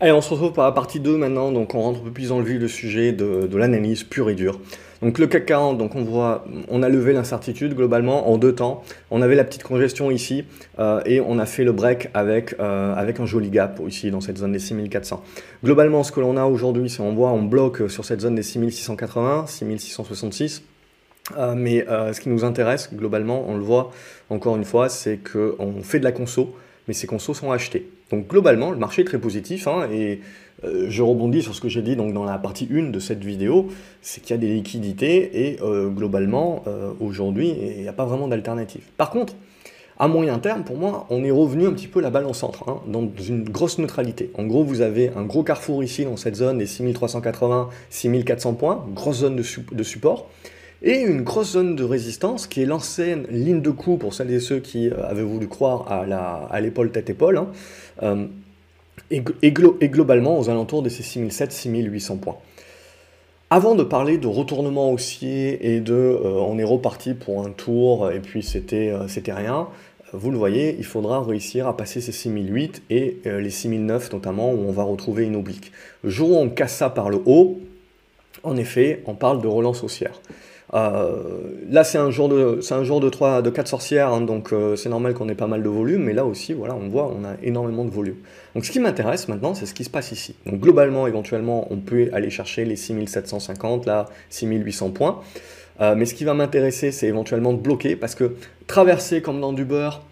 Allez, on se retrouve pour la partie 2 maintenant, donc on rentre un peu plus dans le vif du sujet de, l'analyse pure et dure. Donc le CAC 40, donc on voit, on a levé l'incertitude globalement en deux temps. On avait la petite congestion ici euh, et on a fait le break avec, euh, avec un joli gap ici dans cette zone des 6400. Globalement, ce que l'on a aujourd'hui, c'est on voit, on bloque sur cette zone des 6680, 6666. Euh, mais ce qui nous intéresse globalement, on le voit encore une fois, c'est qu'on fait de la conso, mais ces consos sont achetés. Donc globalement, le marché est très positif, hein, et euh, je rebondis sur ce que j'ai dit donc, dans la partie 1 de cette vidéo, c'est qu'il y a des liquidités, et euh, globalement, euh, aujourd'hui, il n'y a pas vraiment d'alternative. Par contre, à moyen terme, pour moi, on est revenu un petit peu la balle en centre, hein, dans une grosse neutralité. En gros, vous avez un gros carrefour ici, dans cette zone des 6380, 6400 points, grosse zone de support, et une grosse zone de résistance qui est l'ancienne ligne de coup pour celles et ceux qui euh, avaient voulu croire à l'épaule tête-épaule, hein, euh, et, et, glo et, globalement aux alentours de ces 6700-6800 points. Avant de parler de retournement haussier et de euh, on est reparti pour un tour et puis c'était rien, vous le voyez, il faudra réussir à passer ces 6008 et les 6009 notamment où on va retrouver une oblique. Le jour où on casse ça par le haut, en effet, on parle de relance haussière. Euh, là, c'est un jour de, c'est un jour de 3, de 4 sorcières, hein, donc euh, c'est normal qu'on ait pas mal de volume, mais là aussi, voilà, on voit, on a énormément de volume. Donc ce qui m'intéresse maintenant, c'est ce qui se passe ici. Donc globalement, éventuellement, on peut aller chercher les 6750, là, 6800 points. Euh, mais ce qui va m'intéresser, c'est éventuellement de bloquer, parce que traverser comme dans du beurre,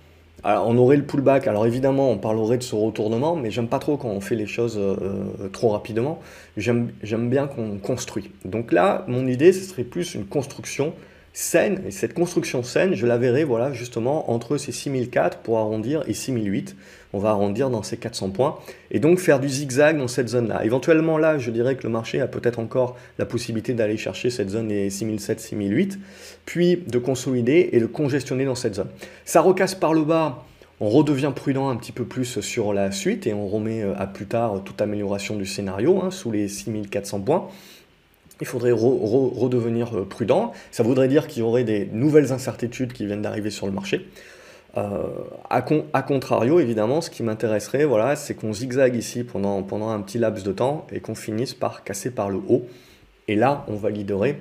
on aurait le pullback. Alors évidemment, on parlerait de ce retournement, mais j'aime pas trop quand on fait les choses euh, trop rapidement. J'aime bien qu'on construit. Donc là, mon idée, ce serait plus une construction saine. Et cette construction saine, je la verrai voilà, justement entre ces 6004 pour arrondir et 6008. On va arrondir dans ces 400 points. Et donc faire du zigzag dans cette zone-là. Éventuellement, là, je dirais que le marché a peut-être encore la possibilité d'aller chercher cette zone des 6007, 6008, puis de consolider et de congestionner dans cette zone. Ça recasse par le bas. On redevient prudent un petit peu plus sur la suite et on remet euh, à plus tard toute amélioration du scénario hein, sous les 6400 points il faudrait redevenir euh, prudent. Ça voudrait dire qu'il y aurait des nouvelles incertitudes qui viennent d'arriver sur le marché. Euh, contrario, évidemment, ce qui m'intéresserait, voilà, c'est qu'on zigzague ici pendant, pendant un petit laps de temps et qu'on finisse par casser par le haut. Et là, on validerait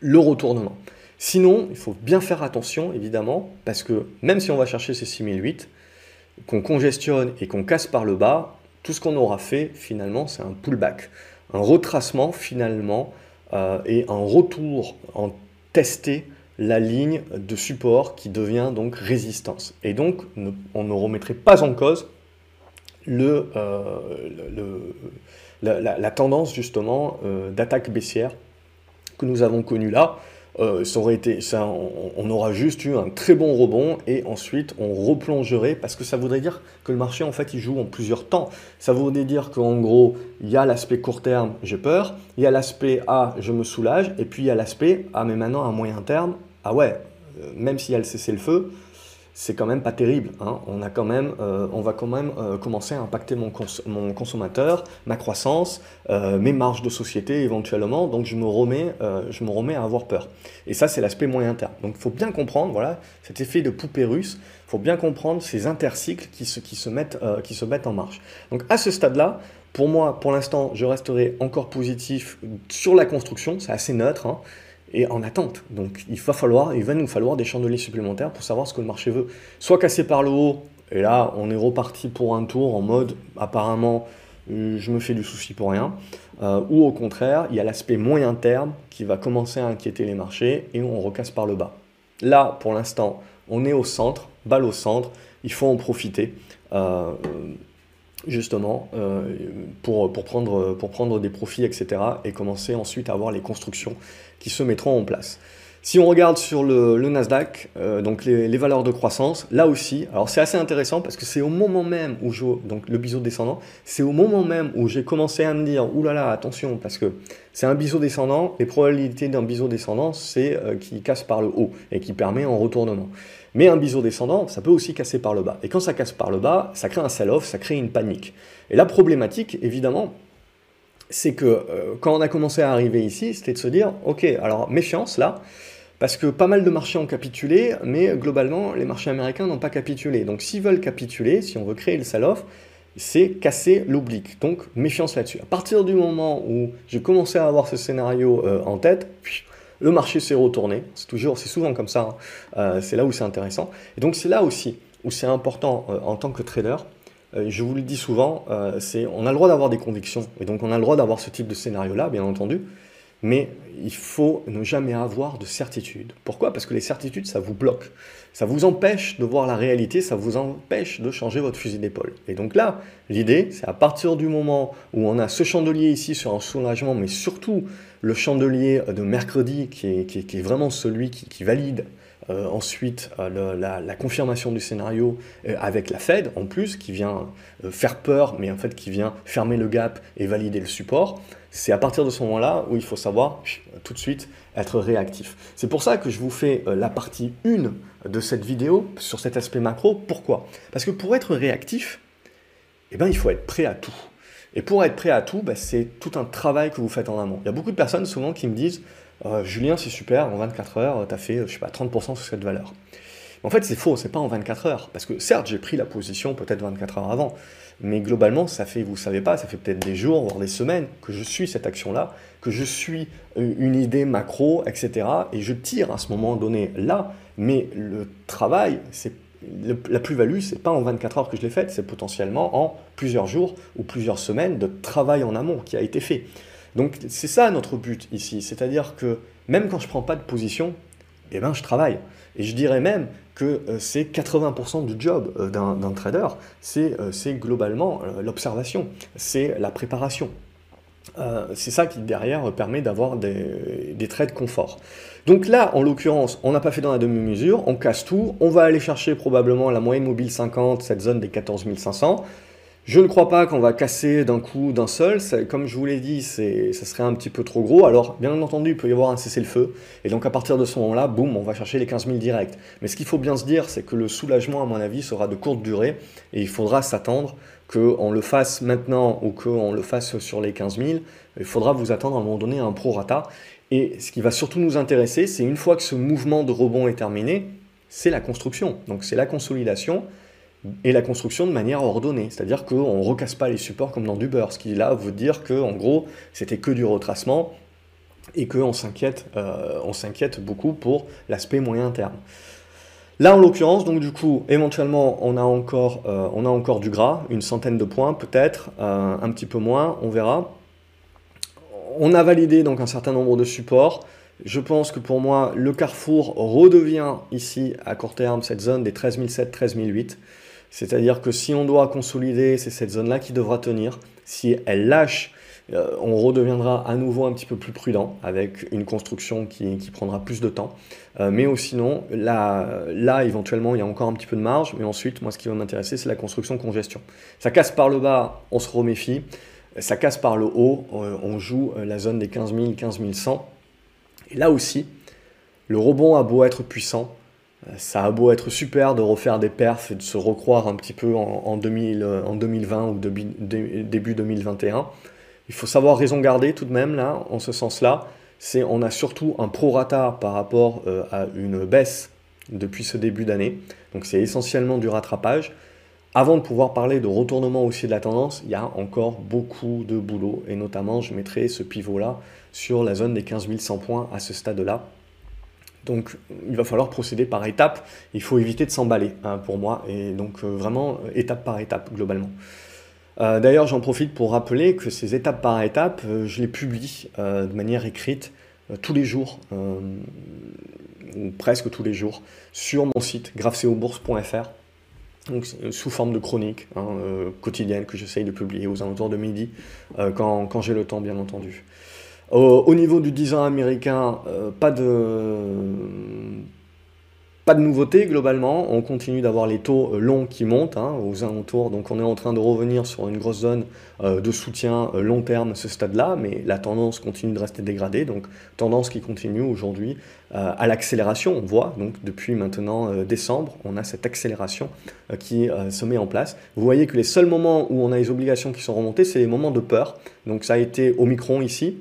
le retournement. Sinon, il faut bien faire attention, évidemment, parce que même si on va chercher ces 6008, qu'on congestionne et qu'on casse par le bas, tout ce qu'on aura fait, finalement, c'est un pullback un retracement finalement euh, et un retour en tester la ligne de support qui devient donc résistance. Et donc on ne remettrait pas en cause le, euh, la, tendance justement euh, d'attaque baissière que nous avons connue là. Euh, ça aurait été, ça, on, aura juste eu un très bon rebond et ensuite on replongerait parce que ça voudrait dire que le marché en fait il joue en plusieurs temps. Ça voudrait dire qu'en gros il y a l'aspect court terme, j'ai peur, il y a l'aspect ah je me soulage et puis il y a l'aspect ah mais maintenant à moyen terme ah ouais euh, même s'il y a le cessez le feu c'est quand même pas terrible. Hein. On, a quand même, euh, on va quand même euh, commencer à impacter mon, cons mon, consommateur, ma croissance, euh, mes marges de société éventuellement. Donc je me remets, euh, je me remets à avoir peur. Et ça, c'est l'aspect moyen terme. Donc il faut bien comprendre, voilà, cet effet de poupée russe. Il faut bien comprendre ces intercycles qui se, qui se, mettent, euh, qui se mettent en marche. Donc à ce stade-là, pour moi, pour l'instant, je resterai encore positif sur la construction. C'est assez neutre. Hein et en attente. Donc il va falloir, il va nous falloir des chandeliers supplémentaires pour savoir ce que le marché veut. Soit casser par le haut, et là on est reparti pour un tour en mode apparemment euh, je me fais du souci pour rien, euh, ou au contraire il y a l'aspect moyen terme qui va commencer à inquiéter les marchés et on recasse par le bas. Là pour l'instant on est au centre, balle au centre, il faut en profiter. Euh, justement, euh, pour, pour, prendre, pour prendre des profits, etc. Et commencer ensuite à avoir les constructions qui se mettront en place. Si on regarde sur le, Nasdaq, euh, donc les, les, valeurs de croissance, là aussi, alors c'est assez intéressant parce que c'est au moment même où je, donc le biseau descendant, c'est au moment même où j'ai commencé à me dire, oulala, là là, attention, parce que c'est un biseau descendant, les probabilités d'un biseau descendant, c'est euh, qui casse par le haut et qui permet un retournement. Mais un biseau descendant, ça peut aussi casser par le bas. Et quand ça casse par le bas, ça crée un sell-off, ça crée une panique. Et la problématique, évidemment, c'est que euh, quand on a commencé à arriver ici, c'était de se dire, ok, alors méfiance là, parce que pas mal de marchés ont capitulé, mais globalement, les marchés américains n'ont pas capitulé. Donc s'ils veulent capituler, si on veut créer le sell-off, c'est casser l'oblique. Donc méfiance là-dessus. À partir du moment où j'ai commencé à avoir ce scénario euh, en tête, le marché s'est retourné. C'est toujours, c'est souvent comme ça. Hein. Euh, c'est là où c'est intéressant. Et donc c'est là aussi où c'est important euh, en tant que trader. je vous le dis souvent, c'est on a le droit d'avoir des convictions et donc on a le droit d'avoir ce type de scénario-là, bien entendu. Mais il faut ne jamais avoir de certitude. Pourquoi? Parce que les certitudes, ça vous bloque. Ça vous empêche de voir la réalité, ça vous empêche de changer votre fusil d'épaule. Et donc là, l'idée, c'est à partir du moment où on a ce chandelier ici sur un soulagement, mais surtout le chandelier de mercredi qui est, vraiment celui qui, valide euh, ensuite euh, la, confirmation du scénario euh, avec la Fed en plus, qui vient faire peur, mais en fait qui vient fermer le gap et valider le support c'est à partir de ce moment-là où il faut savoir tout de suite être réactif. C'est pour ça que je vous fais la partie 1 de cette vidéo sur cet aspect macro. Pourquoi? Parce que pour être réactif, eh ben, il faut être prêt à tout. Et pour être prêt à tout, ben, c'est tout un travail que vous faites en amont. Il y a beaucoup de personnes souvent qui me disent euh, Julien, c'est super, en 24 heures, tu as fait, je sais pas, 30% sur cette valeur. En fait, c'est faux, c'est pas en 24 heures. Parce que certes, j'ai pris la position peut-être 24 heures avant. Mais globalement, ça fait, vous savez pas, ça fait peut-être des jours, voire des semaines que je suis cette action-là, que je suis euh, une idée macro, etc. Et je tire à ce moment donné là, mais le travail, c'est la plus-value, c'est pas en 24 heures que je l'ai faite, c'est potentiellement en plusieurs jours ou plusieurs semaines de travail en amont qui a été fait. Donc c'est ça notre but ici, c'est-à-dire que même quand je prends pas de position, eh ben je travaille. Et je dirais même que euh, c'est 80% du job euh, d'un trader, c'est euh, globalement l'observation, c'est la préparation. C'est ça qui derrière permet d'avoir des, des trades confort. Donc là, en l'occurrence, on n'a pas fait dans la demi-mesure, on casse tout, on va aller chercher probablement la moyenne mobile 50, cette zone des 14 500. Je ne crois pas qu'on va casser d'un coup, d'un seul. Comme je vous l'ai dit, ça serait un petit peu trop gros. Alors, bien entendu, il peut y avoir un cessez-le-feu. Et donc, à partir de ce moment-là, boum, on va chercher les 15 000 directs. Mais ce qu'il faut bien se dire, c'est que le soulagement, à mon avis, sera de courte durée. Et il faudra s'attendre qu'on le fasse maintenant ou qu'on le fasse sur les 15 000. Il faudra vous attendre à un moment donné à un prorata. Et ce qui va surtout nous intéresser, c'est une fois que ce mouvement de rebond est terminé, c'est la construction. Donc, c'est la consolidation et la construction de manière ordonnée. C'est-à-dire qu'on ne recasse pas les supports comme dans du beurre, ce qui là veut dire qu'en gros, c'était que du retracement et qu'on s'inquiète, euh, on s'inquiète beaucoup pour l'aspect moyen terme. Là, en l'occurrence, donc du coup, éventuellement, on a encore, euh, on a encore du gras, une centaine de points peut-être, euh, un petit peu moins, on verra. On a validé donc un certain nombre de supports. Je pense que pour moi, le carrefour redevient ici à court terme cette zone des 13007, 13008. C'est-à-dire que si on doit consolider, c'est cette zone-là qui devra tenir. Si elle lâche, euh, on redeviendra à nouveau un petit peu plus prudent avec une construction qui, prendra plus de temps. Euh, mais sinon, là, là, éventuellement, il y a encore un petit peu de marge. Mais ensuite, moi, ce qui va m'intéresser, c'est la construction congestion. Ça casse par le bas, on se reméfie. Ça casse par le haut, euh, on joue la zone des 15 000, 15 100. Et là aussi, le rebond a beau être puissant, ça a beau être super de refaire des perfs et de se recroire un petit peu en, 2000, en 2020 ou début 2021. Il faut savoir raison garder tout de même là, en ce sens-là. C'est on a surtout un prorata par rapport euh, à une baisse depuis ce début d'année. Donc c'est essentiellement du rattrapage. Avant de pouvoir parler de retournement aussi de la tendance, il y a encore beaucoup de boulot et notamment je mettrai ce pivot là sur la zone des 15 100 points à ce stade-là donc il va falloir procéder par étapes. Il faut éviter de s'emballer hein, pour moi, et donc euh, vraiment euh, étape par étape globalement. Euh, d'ailleurs, j'en profite pour rappeler que ces étapes par étapes, je les publie de manière écrite tous les jours, ou presque tous les jours, sur mon site grafceobourse.fr, donc sous forme de chronique hein, quotidienne que j'essaye de publier aux alentours de midi, quand j'ai le temps bien entendu. Au, niveau du 10 ans américain, euh, pas de pas de nouveauté globalement, on continue d'avoir les taux euh, longs qui montent hein, aux alentours, donc on est en train de revenir sur une grosse zone euh, de soutien long terme à ce stade-là, mais la tendance continue de rester dégradée, donc tendance qui continue aujourd'hui à l'accélération, on voit, donc depuis maintenant décembre, on a cette accélération qui se met en place. Vous voyez que les seuls moments où on a les obligations qui sont remontées, c'est les moments de peur, donc ça a été au micron ici,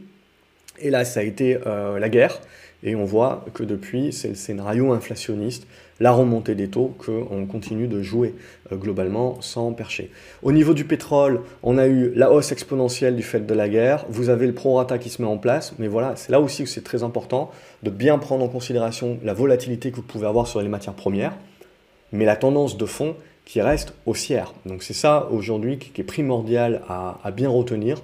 et là, ça a été euh, la guerre. Et on voit que depuis, c'est le scénario inflationniste, la remontée des taux, qu'on continue de jouer euh, globalement sans percher. Au niveau du pétrole, on a eu la hausse exponentielle du fait de la guerre, vous avez le prorata qui se met en place, mais voilà, c'est là aussi que c'est très important de bien prendre en considération la volatilité que vous pouvez avoir sur les matières premières, mais la tendance de fond qui reste haussière. Donc c'est ça aujourd'hui qui est primordial à, à bien retenir,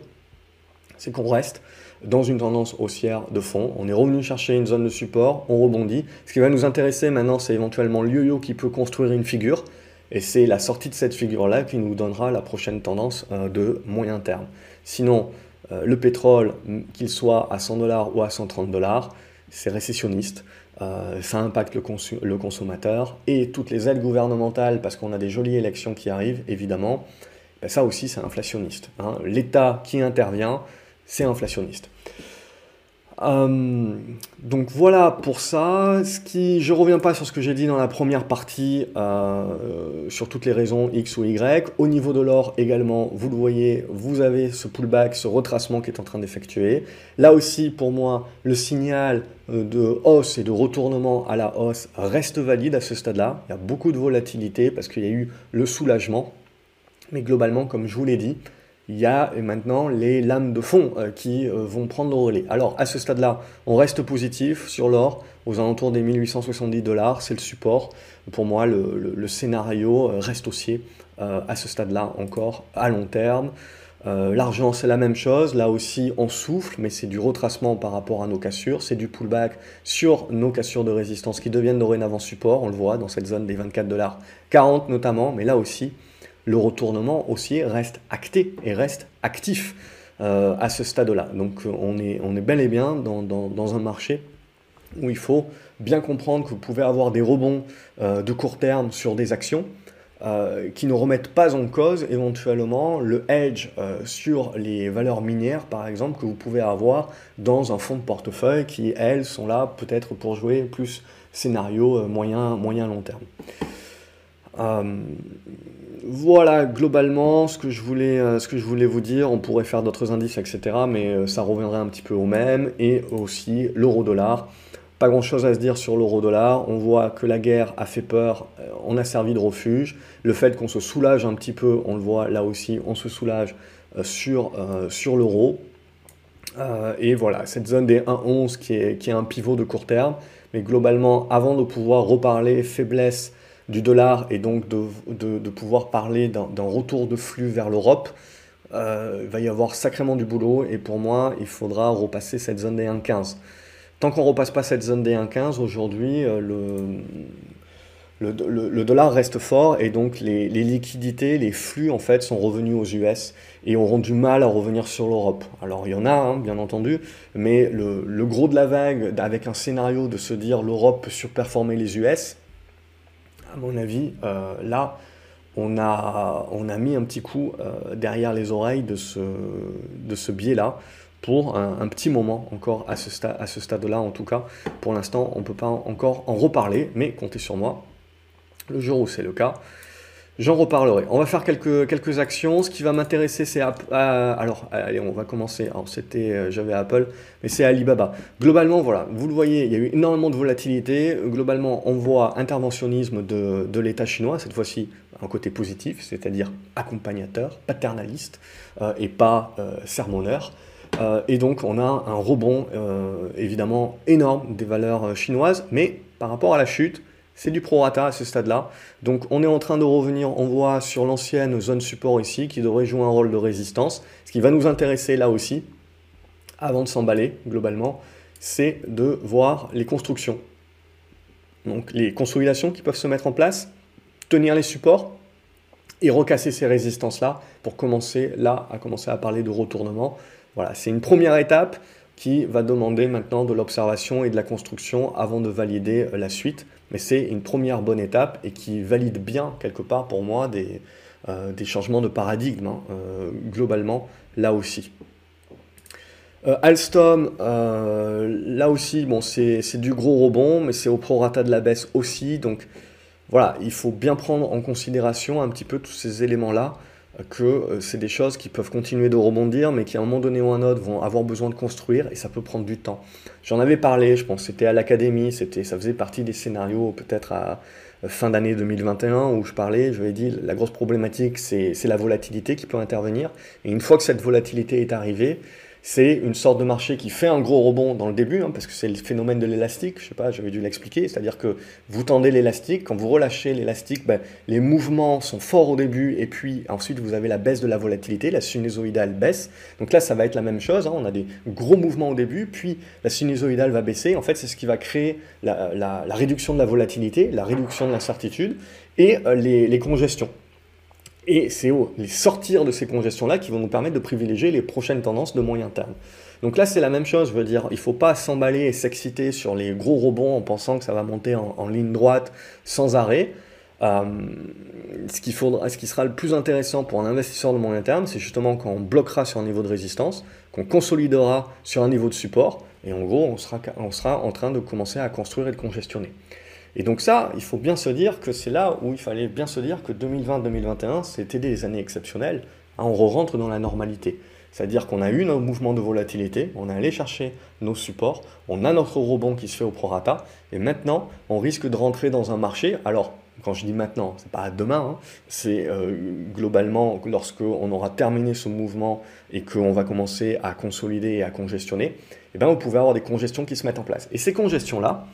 c'est qu'on reste dans une tendance haussière de fond. On est revenu chercher une zone de support, on rebondit. Ce qui va nous intéresser maintenant, c'est éventuellement le yo-yo qui peut construire une figure. Et c'est la sortie de cette figure-là qui nous donnera la prochaine tendance euh, de moyen terme. Sinon, euh, le pétrole, qu'il soit à 100 dollars ou à 130 dollars, c'est récessionniste. Euh, ça impacte le, consommateur et toutes les aides gouvernementales, parce qu'on a des jolies élections qui arrivent, évidemment, ben ça aussi c'est inflationniste. Hein. L'État qui intervient, c'est inflationniste. Euh, donc voilà pour ça. Ce qui, je reviens pas sur ce que j'ai dit dans la première partie, euh, sur toutes les raisons X ou Y. Au niveau de l'or également, vous le voyez, vous avez ce pullback, ce retracement qui est en train d'effectuer. Là aussi, pour moi, le signal euh, de hausse et de retournement à la hausse reste valide à ce stade-là. Il y a beaucoup de volatilité parce qu'il y a eu le soulagement. Mais globalement, comme je vous l'ai dit, il y a maintenant les lames de fond euh, qui euh, vont prendre le relais. Alors à ce stade-là, on reste positif sur l'or, aux alentours des 1870 dollars, c'est le support. Pour moi, le, scénario euh, reste haussier à ce stade-là encore à long terme. L'argent, c'est la même chose. Là aussi, on souffle, mais c'est du retracement par rapport à nos cassures. C'est du pullback sur nos cassures de résistance qui deviennent dorénavant support. On le voit dans cette zone des 24 dollars 40 notamment. Mais là aussi, le retournement haussier reste acté et reste actif euh, à ce stade-là. Donc on est, on est bel et bien dans, un marché où il faut bien comprendre que vous pouvez avoir des rebonds euh, de court terme sur des actions euh, qui ne remettent pas en cause éventuellement le hedge sur les valeurs minières, par exemple, que vous pouvez avoir dans un fonds de portefeuille qui, elles, sont là peut-être pour jouer plus scénario moyen, moyen long terme. Voilà, globalement, ce que, je voulais, euh, ce que je voulais vous dire, on pourrait faire d'autres indices, etc., mais euh, ça reviendrait un petit peu au même, et aussi l'euro-dollar. Pas grand-chose à se dire sur l'euro-dollar, on voit que la guerre a fait peur, euh, on a servi de refuge, le fait qu'on se soulage un petit peu, on le voit là aussi, on se soulage sur, sur l'euro, et voilà, cette zone des 1,11 qui est, qui est un pivot de court terme, mais globalement, avant de pouvoir reparler faiblesse du dollar et donc de, pouvoir parler d'un retour de flux vers l'Europe, euh, il va y avoir sacrément du boulot et pour moi, il faudra repasser cette zone des 1,15. Tant qu'on ne repasse pas cette zone des 1,15, aujourd'hui, euh, le, le, dollar reste fort et donc les, liquidités, les flux en fait sont revenus aux US et auront du mal à revenir sur l'Europe. Alors il y en a, hein, bien entendu, mais le, le, gros de la vague avec un scénario de se dire l'Europe peut surperformer les US, à mon avis, euh, là, on a, mis un petit coup euh, derrière les oreilles de ce, biais-là pour un, petit moment encore à ce, à ce stade-là en tout cas. Pour l'instant, on ne peut pas encore en reparler, mais comptez sur moi. Le jour où c'est le cas, J'en reparlerai. On va faire quelques, quelques actions. Ce qui va m'intéresser, c'est... alors, allez, on va commencer. C'était... Euh, j'avais Apple, mais c'est Alibaba. Globalement, voilà, vous le voyez, il y a eu énormément de volatilité. Globalement, on voit interventionnisme de, de l'État chinois, cette fois-ci un côté positif, c'est-à-dire accompagnateur, paternaliste, euh, et pas euh, sermonneur. et donc, on a un rebond, évidemment, énorme des valeurs chinoises, mais par rapport à la chute, c'est du prorata à ce stade-là. Donc on est en train de revenir, on voit sur l'ancienne zone support ici, qui devrait jouer un rôle de résistance. Ce qui va nous intéresser là aussi, avant de s'emballer globalement, c'est de voir les constructions. Donc les consolidations qui peuvent se mettre en place, tenir les supports et recasser ces résistances-là pour commencer là à commencer à parler de retournement. Voilà, c'est une première étape qui va demander maintenant de l'observation et de la construction avant de valider euh, la suite. Mais c'est une première bonne étape et qui valide bien, quelque part pour moi, des, euh, des changements de paradigme, hein, euh, globalement, là aussi. Alstom, là aussi, bon, c'est du gros rebond, mais c'est au prorata de la baisse aussi. Donc voilà, il faut bien prendre en considération un petit peu tous ces éléments-là que euh, c'est des choses qui peuvent continuer de rebondir, mais qui à un moment donné ou un autre vont avoir besoin de construire et ça peut prendre du temps. J'en avais parlé, je pense, c'était à l'académie, c'était, ça faisait partie des scénarios peut-être à euh, fin d'année 2021 où je parlais, je lui ai dit la grosse problématique c'est la volatilité qui peut intervenir et une fois que cette volatilité est arrivée, c'est une sorte de marché qui fait un gros rebond dans le début, hein, parce que c'est le phénomène de l'élastique, je sais pas, j'avais dû l'expliquer, c'est-à-dire que vous tendez l'élastique, quand vous relâchez l'élastique, ben, les mouvements sont forts au début, et puis ensuite vous avez la baisse de la volatilité, la sinusoïdale baisse, donc là ça va être la même chose, hein, on a des gros mouvements au début, puis la sinusoïdale va baisser, en fait c'est ce qui va créer la, réduction de la volatilité, la réduction de l'incertitude, et euh, les congestions. Et c'est les sortir de ces congestions-là qui vont nous permettre de privilégier les prochaines tendances de moyen terme. Donc là, c'est la même chose, je veux dire, il ne faut pas s'emballer et s'exciter sur les gros rebonds en pensant que ça va monter en, ligne droite sans arrêt. Euh, ce, qui faudra, ce qui sera le plus intéressant pour un investisseur de moyen terme, c'est justement quand on bloquera sur un niveau de résistance, qu'on consolidera sur un niveau de support, et en gros, on sera, on sera en train de commencer à construire et de congestionner. Et donc ça, il faut bien se dire que c'est là où il fallait bien se dire que 2020-2021, c'était des années exceptionnelles. Hein, on rentre dans la normalité. C'est-à-dire qu'on a eu nos mouvements de volatilité, on est allé chercher nos supports, on a notre rebond qui se fait au prorata, et maintenant, on risque de rentrer dans un marché. Alors, quand je dis maintenant, c'est pas demain, hein, c'est euh, globalement lorsque on aura terminé ce mouvement et qu'on va commencer à consolider et à congestionner, eh bien, vous pouvez avoir des congestions qui se mettent en place. Et ces congestions-là,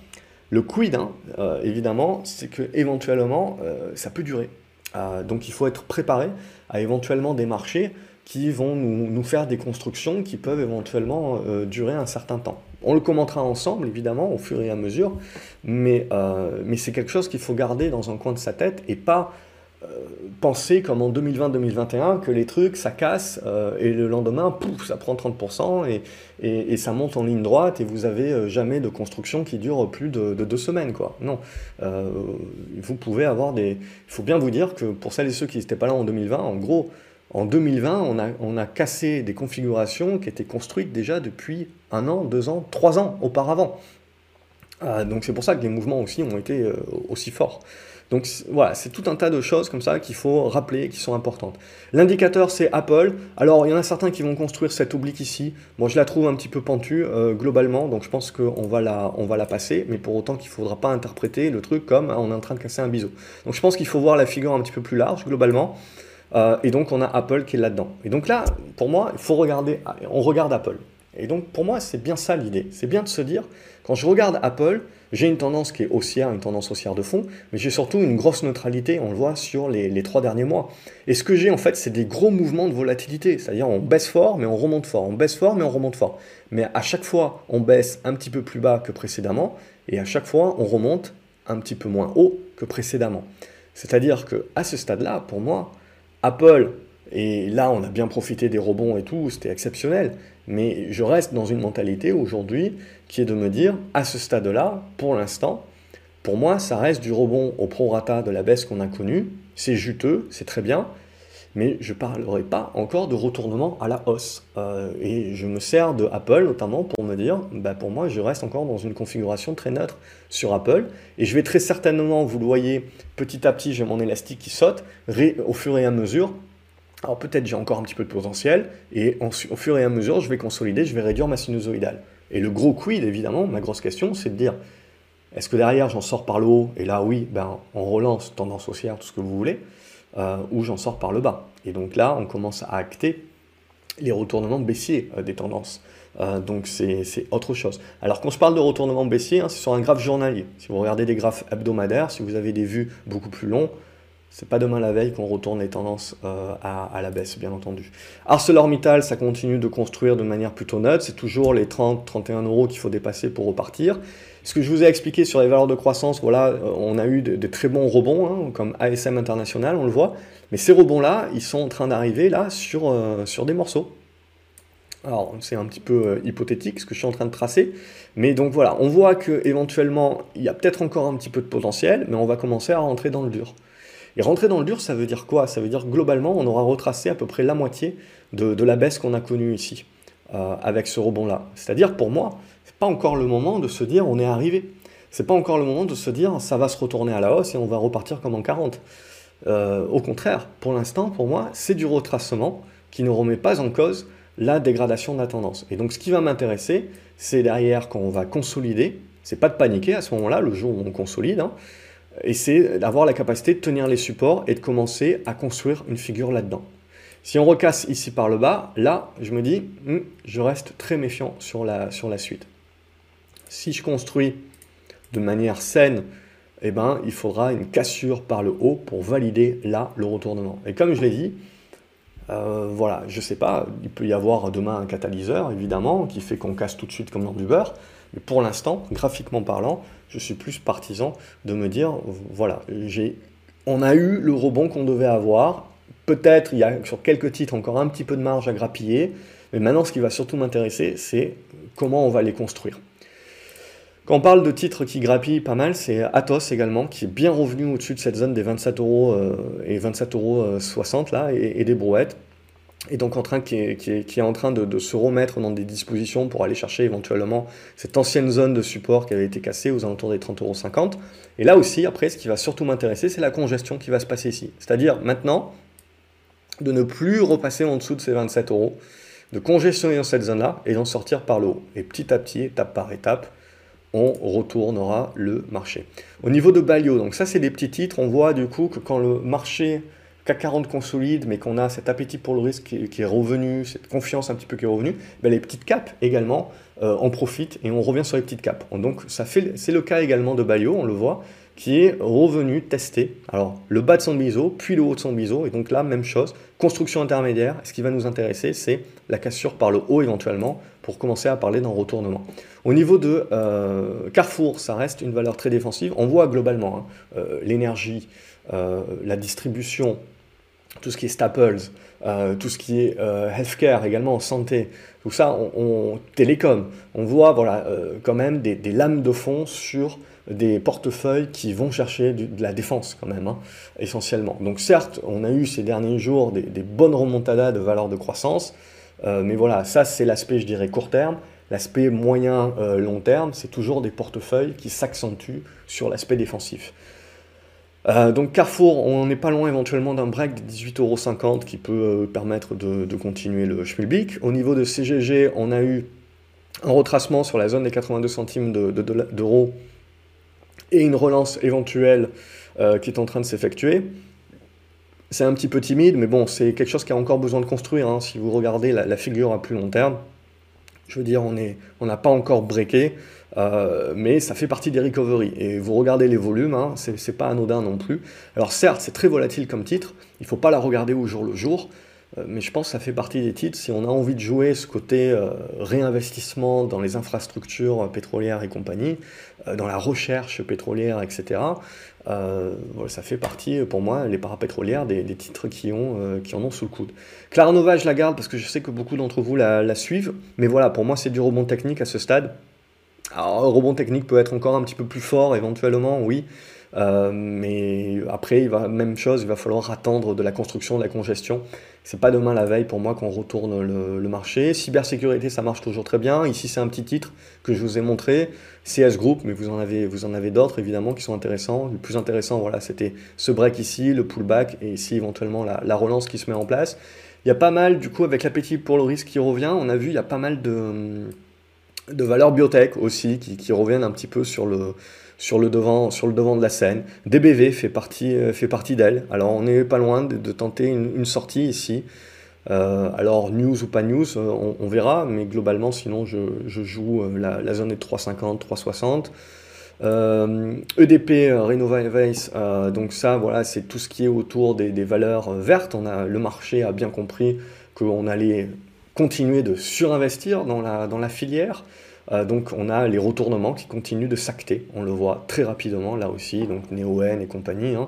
le quid, hein, euh, évidemment, c'est que éventuellement, euh, ça peut durer. Euh, donc il faut être préparé à éventuellement des marchés qui vont nous, faire des constructions qui peuvent éventuellement durer un certain temps. On le commentera ensemble, évidemment, au fur et à mesure, mais, mais c'est quelque chose qu'il faut garder dans un coin de sa tête et pas penser comme en 2020-2021 que les trucs ça casse euh, et le lendemain pouf ça prend 30% et, et, ça monte en ligne droite et vous avez euh, jamais de construction qui dure plus de, deux semaines quoi. Non. Vous pouvez avoir des il faut bien vous dire que pour celles et ceux qui n'étaient pas là en 2020 en gros en 2020 on a, on a cassé des configurations qui étaient construites déjà depuis un an deux ans trois ans auparavant donc c'est pour ça que les mouvements aussi ont été aussi forts donc voilà, c'est tout un tas de choses comme ça qu'il faut rappeler, qui sont importantes. L'indicateur, c'est Apple. Alors, il y en a certains qui vont construire cette oblique ici. Moi, je la trouve un petit peu pentue euh, globalement, donc je pense qu'on va, la, va la passer, mais pour autant qu'il ne faudra pas interpréter le truc comme hein, on est en train de casser un biseau. Donc je pense qu'il faut voir la figure un petit peu plus large globalement. Euh, et donc on a Apple qui est là-dedans. Et donc là, pour moi, il faut regarder, on regarde Apple. Et donc pour moi, c'est bien ça l'idée. C'est bien de se dire, quand je regarde Apple, j'ai une tendance qui est haussière, une tendance haussière de fond, mais j'ai surtout une grosse neutralité, on le voit sur les, trois derniers mois. Et ce que j'ai en fait, c'est des gros mouvements de volatilité, c'est-à-dire on baisse fort, mais on remonte fort, on baisse fort, mais on remonte fort. Mais à chaque fois, on baisse un petit peu plus bas que précédemment, et à chaque fois, on remonte un petit peu moins haut que précédemment. C'est-à-dire que à ce stade-là, pour moi, Apple et là, on a bien profité des rebonds et tout, c'était exceptionnel. Mais je reste dans une mentalité aujourd'hui qui est de me dire, à ce stade-là, pour l'instant, pour moi, ça reste du rebond au prorata de la baisse qu'on a connue. C'est juteux, c'est très bien, mais je ne parlerai pas encore de retournement à la hausse. Euh, et je me sers de Apple notamment pour me dire, bah pour moi, je reste encore dans une configuration très neutre sur Apple. Et je vais très certainement, vous le voyez, petit à petit, j'ai mon élastique qui saute, au fur et à mesure, alors peut-être j'ai encore un petit peu de potentiel, et au fur et à mesure, je vais consolider, je vais réduire ma sinusoïdale. Et le gros quid, évidemment, ma grosse question, c'est de dire, est-ce que derrière j'en sors par le haut, et là oui, ben, on relance tendance haussière, tout ce que vous voulez, euh, ou j'en sors par le bas. Et donc là, on commence à acter les retournements baissiers euh, des tendances. Euh, donc c'est autre chose. Alors quand je parle de retournement baissier, hein, c'est sur un graphe journalier. Si vous regardez des graphes hebdomadaires, si vous avez des vues beaucoup plus longs, c'est pas demain la veille qu'on retourne les tendances euh, à, la baisse, bien entendu. ArcelorMittal, ça continue de construire de manière plutôt neutre. C'est toujours les 30-31 euros qu'il faut dépasser pour repartir. Ce que je vous ai expliqué sur les valeurs de croissance, voilà, euh, on a eu de, très bons rebonds, hein, comme ASM International, on le voit. Mais ces rebonds-là, ils sont en train d'arriver là sur, euh, sur des morceaux. Alors, c'est un petit peu hypothétique ce que je suis en train de tracer, mais donc voilà, on voit que éventuellement il y a peut-être encore un petit peu de potentiel, mais on va commencer à rentrer dans le dur. Et rentrer dans le dur, ça veut dire quoi? Ça veut dire globalement, on aura retracé à peu près la moitié de, la baisse qu'on a connue ici, euh, avec ce rebond-là. C'est-à-dire, pour moi, c'est pas encore le moment de se dire on est arrivé. C'est pas encore le moment de se dire ça va se retourner à la hausse et on va repartir comme en 40. au contraire, pour l'instant, pour moi, c'est du retracement qui ne remet pas en cause la dégradation de la tendance. Et donc ce qui va m'intéresser, c'est derrière quand on va consolider, c'est pas de paniquer à ce moment-là, le jour où on consolide, hein, et c'est d'avoir la capacité de tenir les supports et de commencer à construire une figure là-dedans. Si on recasse ici par le bas, là, je me dis, hmm, je reste très méfiant sur la, sur la suite. Si je construis de manière saine, eh ben, il faudra une cassure par le haut pour valider là le retournement. Et comme je l'ai dit, euh, voilà, je sais pas, il peut y avoir demain un catalyseur, évidemment, qui fait qu'on casse tout de suite comme dans du beurre. Mais pour l'instant, graphiquement parlant, je suis plus partisan de me dire, voilà, on a eu le rebond qu'on devait avoir. Peut-être il y a sur quelques titres encore un petit peu de marge à grappiller. Mais maintenant, ce qui va surtout m'intéresser, c'est comment on va les construire. Quand on parle de titres qui grappillent pas mal, c'est Atos également, qui est bien revenu au-dessus de cette zone des 27 euros euh, et 27 euros 60 là, et, des brouettes. Et donc en train, qui, est, en train de, se remettre dans des dispositions pour aller chercher éventuellement cette ancienne zone de support qui avait été cassée aux alentours des 30,50 euros. Et là aussi, après, ce qui va surtout m'intéresser, c'est la congestion qui va se passer ici. C'est-à-dire maintenant, de ne plus repasser en dessous de ces 27 euros, de congestionner dans cette zone-là et d'en sortir par le haut. Et petit à petit, étape par étape, on retournera le marché. Au niveau de Balio, donc ça c'est des petits titres, on voit du coup que quand le marché CAC 40 consolide, mais qu'on a cet appétit pour le risque qui, est revenu, cette confiance un petit peu qui est revenue, ben les petites caps également euh, en profitent et on revient sur les petites caps. Donc ça fait, c'est le cas également de Balio, on le voit, qui est revenu tester. Alors le bas de son biseau, puis le haut de son biseau, et donc là même chose, construction intermédiaire. Ce qui va nous intéresser, c'est la cassure par le haut éventuellement pour commencer à parler d'un retournement. Au niveau de euh, Carrefour, ça reste une valeur très défensive. On voit globalement hein, euh, l'énergie, la distribution, tout ce qui est staples, tout ce qui est healthcare également, santé, tout ça, on, télécom. On voit voilà, quand même des, lames de fond sur des portefeuilles qui vont chercher de la défense quand même, hein, essentiellement. Donc certes, on a eu ces derniers jours des, des bonnes remontadas de valeurs de croissance, euh, mais voilà, ça c'est l'aspect, je dirais, court terme. L'aspect moyen, euh, terme, c'est toujours des portefeuilles qui s'accentuent sur l'aspect défensif. Euh, donc Carrefour, on n'est pas loin éventuellement d'un break de 18,50€ qui peut permettre de, continuer le schmilblick. Au niveau de CGG, on a eu un retracement sur la zone des 82 centimes d'euros et une relance éventuelle qui est en train de s'effectuer. C'est un petit peu timide, mais bon, c'est quelque chose qui a encore besoin de construire. Hein. Si vous regardez la, figure à plus long terme, je veux dire, on n'a pas encore breaké, euh, mais ça fait partie des recoveries. Et vous regardez les volumes, hein, c'est pas anodin non plus. Alors certes, c'est très volatile comme titre, il faut pas la regarder au jour le jour, euh, mais je pense que ça fait partie des titres. Si on a envie de jouer ce côté euh, réinvestissement dans les infrastructures pétrolières et compagnie, dans la recherche pétrolière, etc., ça fait partie, pour moi, les parapétrolières, des, titres qui, ont, qui en ont sous le coude. Claranova, je la garde parce que je sais que beaucoup d'entre vous la, suivent, mais voilà, pour moi, c'est du rebond technique à ce stade. Alors, rebond technique peut être encore un petit peu plus fort, éventuellement, oui, euh, mais après, il va, même chose, il va falloir attendre de la construction, de la congestion. C'est pas demain la veille pour moi qu'on retourne le, marché. Cybersécurité, ça marche toujours très bien. Ici, c'est un petit titre que je vous ai montré. CS Group, mais vous en avez, avez d'autres évidemment qui sont intéressants. Le plus intéressant, voilà, c'était ce break ici, le pullback et ici éventuellement la, relance qui se met en place. Il y a pas mal, du coup, avec l'appétit pour le risque qui revient, on a vu, il y a pas mal de, de valeurs biotech aussi qui, reviennent un petit peu sur le, devant, sur le devant de la scène. DBV fait partie, euh, fait partie d'elle. Alors on n'est pas loin de, tenter une, sortie ici. Euh, alors news ou pas news, euh, on, verra, mais globalement sinon je, joue la, zone est 350, 360. EDP, Renova Vice, donc ça voilà c'est tout ce qui est autour des, des, valeurs vertes. On a, le marché a bien compris qu'on allait continuer de surinvestir dans la, dans la filière. Euh, donc on a les retournements qui continuent de s'acter, on le voit très rapidement là aussi, donc NeoN et compagnie. Hein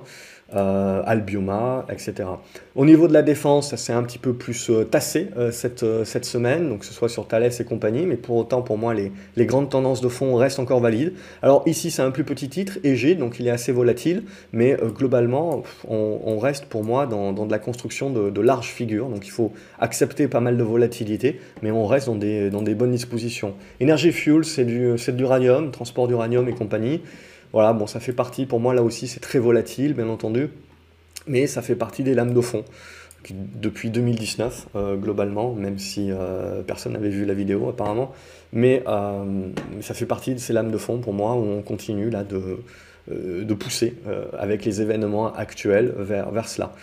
euh, Albioma, etc. Au niveau de la défense, c'est un petit peu plus euh, tassé euh, cette, euh, cette semaine, donc que ce soit sur Thales et compagnie, mais pour autant, pour moi, les, les grandes tendances de fond restent encore valides. Alors ici, c'est un plus petit titre, EG, donc il est assez volatile, mais globalement, on, reste pour moi dans, dans de la construction de, de, larges figures, donc il faut accepter pas mal de volatilité, mais on reste dans des, dans des bonnes dispositions. Energy Fuel, c'est du, de l'uranium, transport d'uranium et compagnie. Voilà, bon, ça fait partie, pour moi, là aussi, c'est très volatile, bien entendu. mais ça fait partie des lames de fond depuis 2019 euh, globalement, même si euh, personne n'avait vu la vidéo apparemment. Mais euh, ça fait partie de ces lames de fond pour moi où on continue là de, de pousser avec les événements actuels vers, vers cela.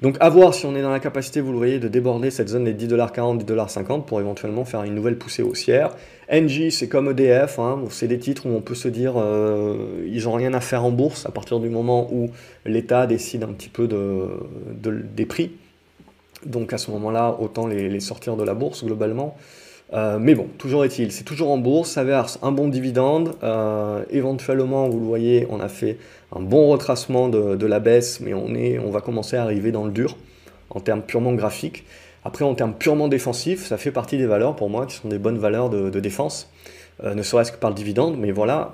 Donc à voir si on est dans la capacité, vous le voyez, de déborder cette zone des 10,40$, 10,50$ pour éventuellement faire une nouvelle poussée haussière. NG, c'est comme EDF, hein, c'est des titres où on peut se dire ils n'ont rien à faire en bourse à partir du moment où l'État décide un petit peu de, des prix. Donc à ce moment-là, autant les, sortir de la bourse globalement. Euh, mais bon, toujours est-il, c'est toujours en bourse, ça verse un bon dividende. Euh, éventuellement, vous le voyez, on a fait un bon retracement de, la baisse, mais on, est, on va commencer à arriver dans le dur en termes purement graphiques. Après, en termes purement défensifs, ça fait partie des valeurs pour moi qui sont des bonnes valeurs de, défense. Euh, ne serait-ce que par le dividende, mais voilà,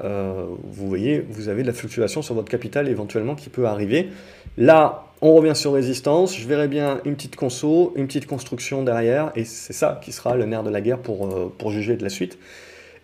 vous voyez, vous avez de la fluctuation sur votre capital éventuellement qui peut arriver. Là, on revient sur résistance, je verrai bien une petite conso, une petite construction derrière, et c'est ça qui sera le nerf de la guerre pour, euh, juger de la suite.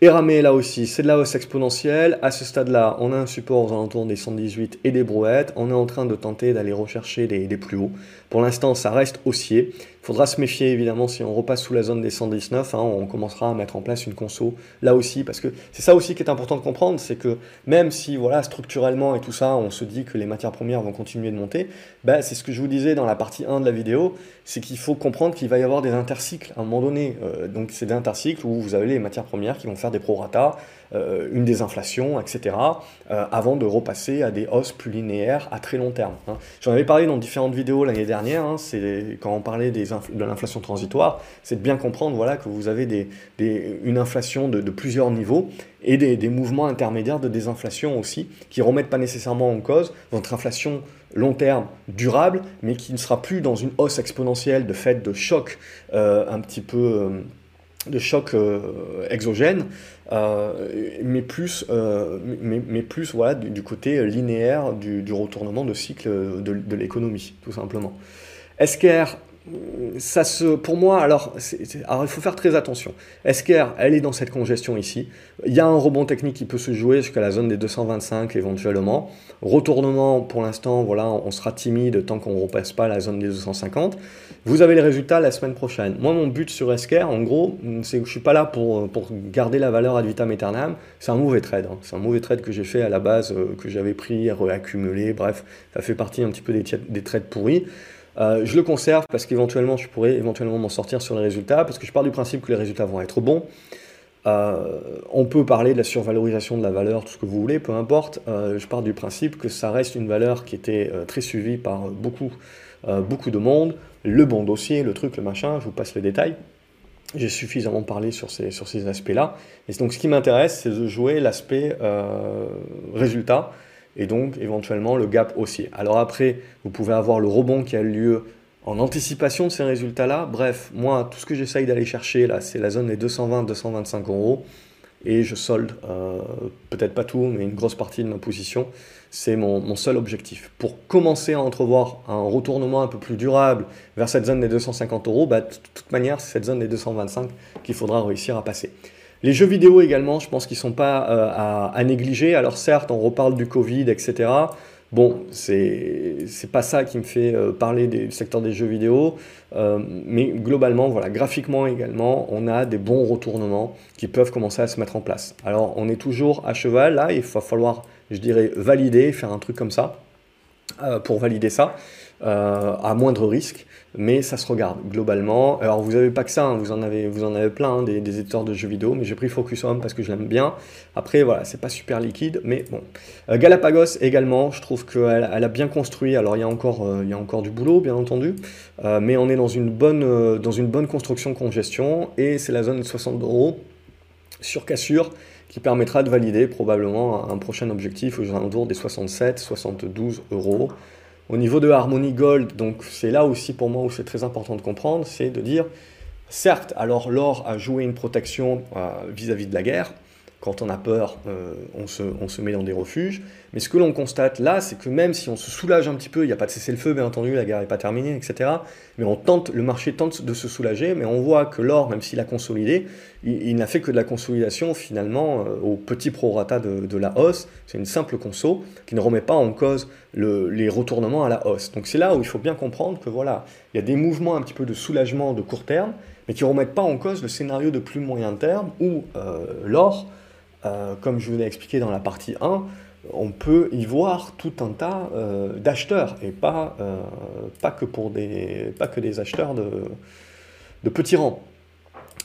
Et ramé là aussi, c'est de la hausse exponentielle. À ce stade-là, on a un support aux alentours des 118 et des brouettes. On est en train de tenter d'aller rechercher des, des, plus hauts. Pour l'instant, ça reste haussier. Faudra se méfier évidemment si on repasse sous la zone des 119. Hein, on commencera à mettre en place une conso là aussi. Parce que c'est ça aussi qui est important de comprendre c'est que même si voilà, structurellement et tout ça, on se dit que les matières premières vont continuer de monter, bah, c'est ce que je vous disais dans la partie 1 de la vidéo c'est qu'il faut comprendre qu'il va y avoir des intercycles à un moment donné. Euh, donc c'est des intercycles où vous avez les matières premières qui vont faire des prorata, euh, une désinflation, etc., euh, avant de repasser à des hausses plus linéaires à très long terme. Hein. J'en avais parlé dans différentes vidéos l'année dernière, hein, quand on parlait de l'inflation transitoire, c'est de bien comprendre voilà, que vous avez des, une inflation de, plusieurs niveaux et des, mouvements intermédiaires de désinflation aussi, qui ne remettent pas nécessairement en cause votre inflation long terme durable, mais qui ne sera plus dans une hausse exponentielle de fait de choc euh, un petit peu de choc euh, exogène, mais plus, mais, mais, plus voilà, du, côté linéaire du, retournement de cycle de, de l'économie, tout simplement. Esquerre ça se, pour moi, alors, il faut faire très attention. Esquerre, elle est dans cette congestion ici. Il y a un rebond technique qui peut se jouer jusqu'à la zone des 225 éventuellement. Retournement, pour l'instant, voilà, on sera timide tant qu'on ne repasse pas la zone des 250. Vous avez les résultats la semaine prochaine. Moi, mon but sur Esquerre, en gros, c'est que je suis pas là pour, pour garder la valeur ad vitam aeternam. C'est un mauvais trade. Hein. C'est un mauvais trade que j'ai fait à la base, euh, que j'avais pris, réaccumulé. Bref, ça fait partie un petit peu des, des trades pourris. Euh, je le conserve parce qu'éventuellement, je pourrais éventuellement m'en sortir sur les résultats, parce que je pars du principe que les résultats vont être bons. Euh, on peut parler de la survalorisation de la valeur, tout ce que vous voulez, peu importe. Euh, je pars du principe que ça reste une valeur qui était très suivie par beaucoup, beaucoup de monde. Le bon dossier, le truc, le machin, je vous passe les détails. J'ai suffisamment parlé sur ces, sur ces aspects-là. Et donc, ce qui m'intéresse, c'est de jouer l'aspect résultat et donc éventuellement le gap haussier. Alors après, vous pouvez avoir le rebond qui a lieu en anticipation de ces résultats-là. Bref, moi, tout ce que j'essaye d'aller chercher là, c'est la zone des 220-225 euros. Et je solde, euh, peut-être pas tout, mais une grosse partie de ma position. C'est mon, seul objectif. Pour commencer à entrevoir un retournement un peu plus durable vers cette zone des 250 euros, bah, de toute manière, c'est cette zone des 225 qu'il faudra réussir à passer. Les jeux vidéo également, je pense qu'ils ne sont pas euh, à, négliger. Alors certes, on reparle du Covid, etc. Bon, c'est pas ça qui me fait euh, parler du secteur des jeux vidéo, euh, mais globalement, voilà, graphiquement également, on a des bons retournements qui peuvent commencer à se mettre en place. Alors, on est toujours à cheval, là, il va falloir, je dirais, valider, faire un truc comme ça, pour valider ça. Euh, à moindre risque, mais ça se regarde globalement. Alors vous n'avez pas que ça, hein, vous, en avez, vous en avez plein, hein, des, éditeurs de jeux vidéo, mais j'ai pris Focus Home parce que je l'aime bien. Après, voilà, c'est pas super liquide, mais bon. Euh, Galapagos également, je trouve qu'elle elle a bien construit. Alors il y, a encore, euh, il y a encore du boulot, bien entendu, mais on est dans une bonne, dans une bonne construction congestion, et c'est la zone de 60 euros sur cassure qui permettra de valider probablement un, prochain objectif aux alentours des 67, 72 euros. Au niveau de Harmony Gold, donc c'est là aussi pour moi où c'est très important de comprendre, c'est de dire, certes, alors l'or a joué une protection euh, vis-à-vis de la guerre, quand on a peur, euh, on, se, met dans des refuges. Mais ce que l'on constate là, c'est que même si on se soulage un petit peu, il n'y a pas de cessez-le-feu, bien entendu, la guerre n'est pas terminée, etc. Mais on tente, le marché tente de se soulager, mais on voit que l'or, même s'il a consolidé, il, n'a fait que de la consolidation finalement euh, au petit prorata de, de la hausse. C'est une simple conso qui ne remet pas en cause le, les retournements à la hausse. Donc c'est là où il faut bien comprendre que voilà, il y a des mouvements un petit peu de soulagement de court terme, mais qui ne remettent pas en cause le scénario de plus moyen terme où euh, l'or euh, comme je vous l'ai expliqué dans la partie 1, on peut y voir tout un tas euh, d'acheteurs et pas, euh, pas, que pour des, pas que des acheteurs de, de petits rangs.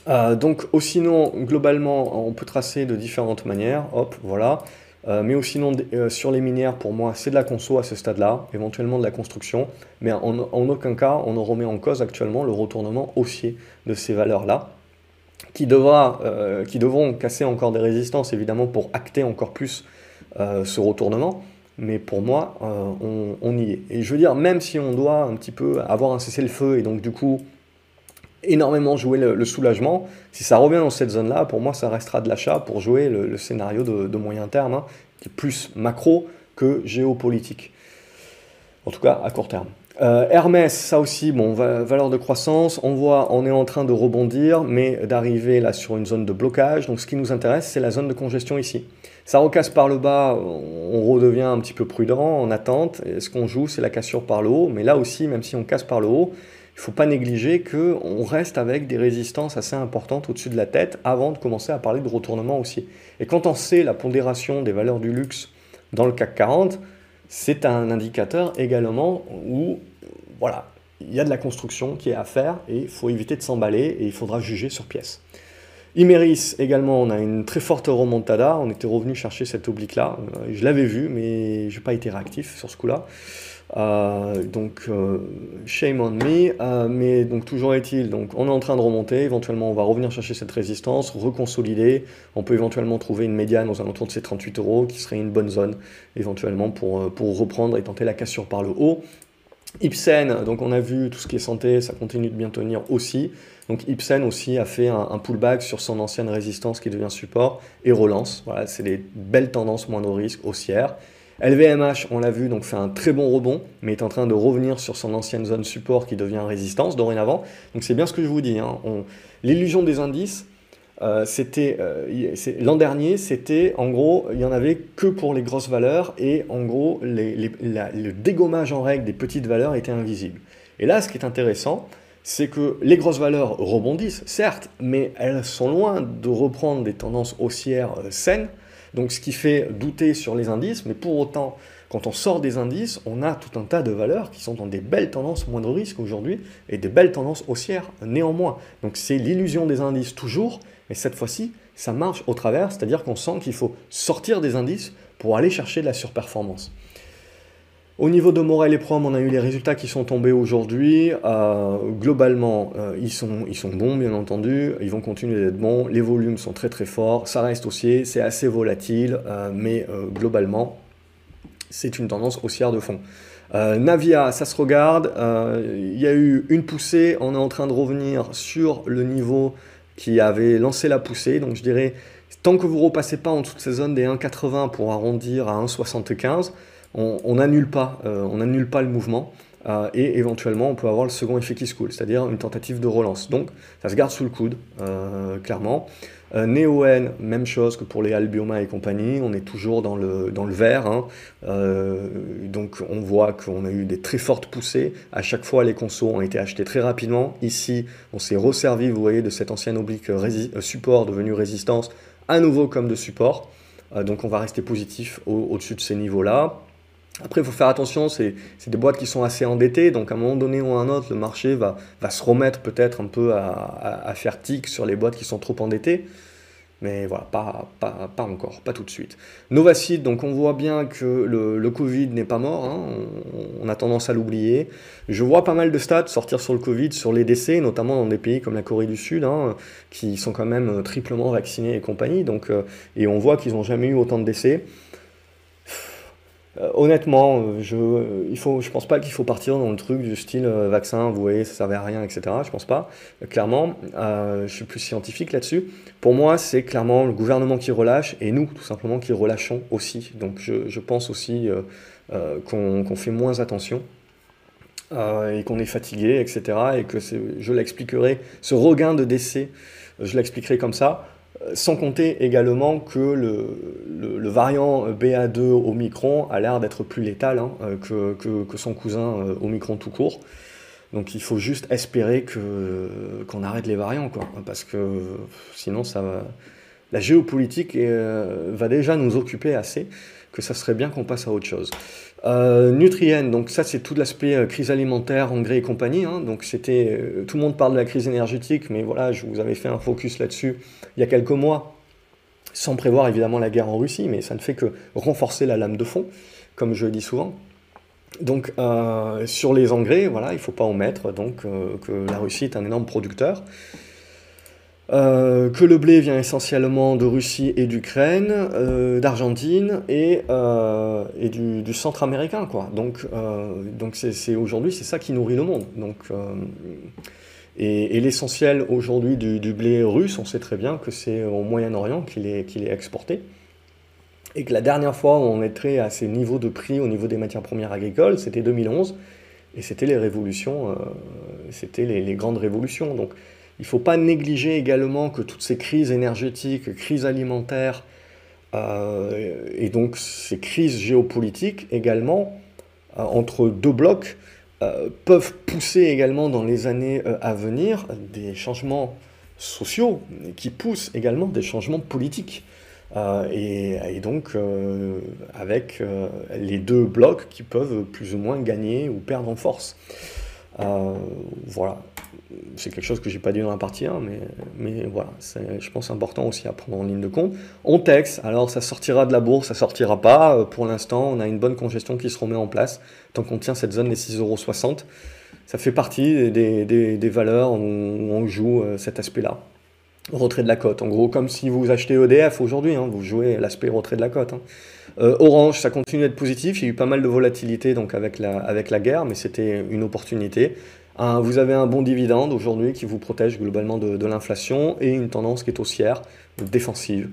donc, au sinon, globalement, on peut tracer de différentes manières. Hop, voilà. mais au sinon, sur les minières, pour moi, c'est de la conso à ce stade-là, éventuellement de la construction. Mais en, en, aucun cas, on ne remet en cause actuellement le retournement haussier de ces valeurs-là qui, devra, euh, qui devront casser encore des résistances, évidemment, pour acter encore plus euh, ce retournement. Mais pour moi, euh, on, y est. Et je veux dire, même si on doit un petit peu avoir un cessez-le-feu et donc du coup énormément jouer le, soulagement, si ça revient dans cette zone-là, pour moi, ça restera de l'achat pour jouer le, scénario de, moyen terme, hein, qui est plus macro que géopolitique. En tout cas, à court terme. Euh, Hermès, ça aussi, bon, valeur de croissance, on voit, on est en train de rebondir, mais d'arriver là sur une zone de blocage. Donc ce qui nous intéresse, c'est la zone de congestion ici. Ça recasse par le bas, on redevient un petit peu prudent, en attente. Et ce qu'on joue, c'est la cassure par le haut. Mais là aussi, même si on casse par le haut, il ne faut pas négliger qu'on reste avec des résistances assez importantes au-dessus de la tête avant de commencer à parler de retournement aussi. Et quand on sait la pondération des valeurs du luxe dans le CAC 40, c'est un indicateur également où, voilà, il y a de la construction qui est à faire et il faut éviter de s'emballer et il faudra juger sur pièce. Imeris également, on a une très forte remontada. On était revenu chercher cette oblique-là. Euh, je l'avais vu, mais je n'ai pas été réactif sur ce coup-là. Euh, donc, euh, shame on me. Euh, mais donc, toujours est-il, donc, on est en train de remonter. Éventuellement, on va revenir chercher cette résistance, reconsolider. On peut éventuellement trouver une médiane aux alentours de ces 38 euros, qui serait une bonne zone, éventuellement, pour, pour reprendre et tenter la cassure par le haut. Ipsen, donc on a vu tout ce qui est santé, ça continue de bien tenir aussi. Donc Ipsen aussi a fait un, pullback sur son ancienne résistance qui devient support et relance. Voilà, c'est des belles tendances moindre risque haussière. LVMH, on l'a vu, donc fait un très bon rebond, mais est en train de revenir sur son ancienne zone support qui devient résistance dorénavant. Donc c'est bien ce que je vous dis. Hein. L'illusion des indices, euh, c'était euh, l'an dernier, c'était en gros, il y en avait que pour les grosses valeurs et en gros, le dégommage en règle des petites valeurs était invisible. Et là, ce qui est intéressant, c'est que les grosses valeurs rebondissent, certes, mais elles sont loin de reprendre des tendances haussières euh, saines. Donc ce qui fait douter sur les indices, mais pour autant, quand on sort des indices, on a tout un tas de valeurs qui sont dans des belles tendances moindre risque aujourd'hui et des belles tendances haussières néanmoins. Donc c'est l'illusion des indices toujours, mais cette fois-ci, ça marche au travers, c'est-à-dire qu'on sent qu'il faut sortir des indices pour aller chercher de la surperformance. Au niveau de Morel et Prom, on a eu les résultats qui sont tombés aujourd'hui. Euh, globalement, euh, ils, sont, bons, bien entendu. Ils vont continuer d'être bons. Les volumes sont très très forts. Ça reste haussier. C'est assez volatile. Euh, mais globalement, c'est une tendance haussière de fond. Navia, ça se regarde. Il y a eu une poussée. On est en train de revenir sur le niveau qui avait lancé la poussée. Donc je dirais, tant que vous ne repassez pas en dessous de ces zones des 1,80 pour arrondir à 1,75, on n'annule pas, euh, annule pas le mouvement. Euh, et éventuellement, on peut avoir le second effet qui se coule, c'est-à-dire une tentative de relance. Donc, ça se garde sous le coude, euh, clairement. Néo-N, même chose que pour les Albioma et compagnie, on est toujours dans le, dans vert. Hein. donc, on voit qu'on a eu des très fortes poussées. À chaque fois, les consos ont été achetés très rapidement. Ici, on s'est resservi, vous voyez, de cette ancienne oblique support devenue résistance, à nouveau comme de support. donc, on va rester positif au-dessus de ces niveaux-là. Après, il faut faire attention, c'est des boîtes qui sont assez endettées, donc à un moment donné ou à un autre, le marché va, se remettre peut-être un peu à, faire tic sur les boîtes qui sont trop endettées. Mais voilà, pas, encore, pas tout de suite. Novacid, donc on voit bien que le, le Covid n'est pas mort, hein, on, a tendance à l'oublier. Je vois pas mal de stats sortir sur le Covid, sur les décès, notamment dans des pays comme la Corée du Sud, hein, qui sont quand même triplement vaccinés et compagnie, donc, euh, et on voit qu'ils n'ont jamais eu autant de décès euh, honnêtement, euh, je, euh, pense pas qu'il faut partir dans le truc du style vaccin, vous voyez, ça servait à rien, etc. Je pense pas. clairement, je suis plus scientifique là-dessus. Pour moi, c'est clairement le gouvernement qui relâche et nous, tout simplement, qui relâchons aussi. Donc, je, je pense aussi qu'on fait moins attention. et qu'on est fatigué, etc. Et que je l'expliquerai, ce regain de décès, je l'expliquerai comme ça. Sans compter également que le, variant BA2 Omicron a l'air d'être plus létal hein, que, que, son cousin euh, Omicron tout court. Donc il faut juste espérer qu'on arrête les variants, quoi, parce que sinon ça la géopolitique euh, va déjà nous occuper assez que ça serait bien qu'on passe à autre chose. Euh, Nutrien, donc ça c'est tout l'aspect euh, crise alimentaire, engrais et compagnie. Hein. donc c'était, euh, tout le monde parle de la crise énergétique, mais voilà, je vous avais fait un focus là-dessus il y a quelques mois, sans prévoir évidemment la guerre en Russie, mais ça ne fait que renforcer la lame de fond, comme je le dis souvent. Donc sur les engrais, voilà, il ne faut pas omettre donc que la Russie est un énorme producteur. Euh, que le blé vient essentiellement de Russie et d'Ukraine, euh, d'Argentine et, euh, du, centre américain. Donc, donc c'est, aujourd'hui, c'est ça qui nourrit le monde. Donc, et, l'essentiel aujourd'hui du, blé russe, on sait très bien que c'est au Moyen-Orient qu'il est, exporté. Et que la dernière fois où on était à ces niveaux de prix au niveau des matières premières agricoles, c'était 2011. Et c'était les révolutions, c'était les, grandes révolutions. Il ne faut pas négliger également que toutes ces crises énergétiques, crises alimentaires, euh, et donc ces crises géopolitiques également, euh, entre deux blocs, euh, peuvent pousser également dans les années à venir des changements sociaux qui poussent également des changements politiques. Et, et, donc avec les deux blocs qui peuvent plus ou moins gagner ou perdre en force. voilà c'est quelque chose que j'ai pas dit dans la partie 1, mais, mais voilà, c'est, je pense, important aussi à prendre en ligne de compte. On texte, alors ça sortira de la bourse, ça sortira pas. Euh, pour l'instant, on a une bonne congestion qui se remet en place, tant qu'on tient cette zone des 6,60€. Ça fait partie des, des, des valeurs où on joue euh, cet aspect-là. Retrait de la cote, en gros, comme si vous achetez EDF aujourd'hui, hein, vous jouez l'aspect retrait de la cote. Hein. Euh, Orange, ça continue d'être positif, il y a eu pas mal de volatilité donc avec la, avec la guerre, mais c'était une opportunité vous avez un bon dividende aujourd'hui qui vous protège globalement de, l'inflation et une tendance qui est haussière, défensive.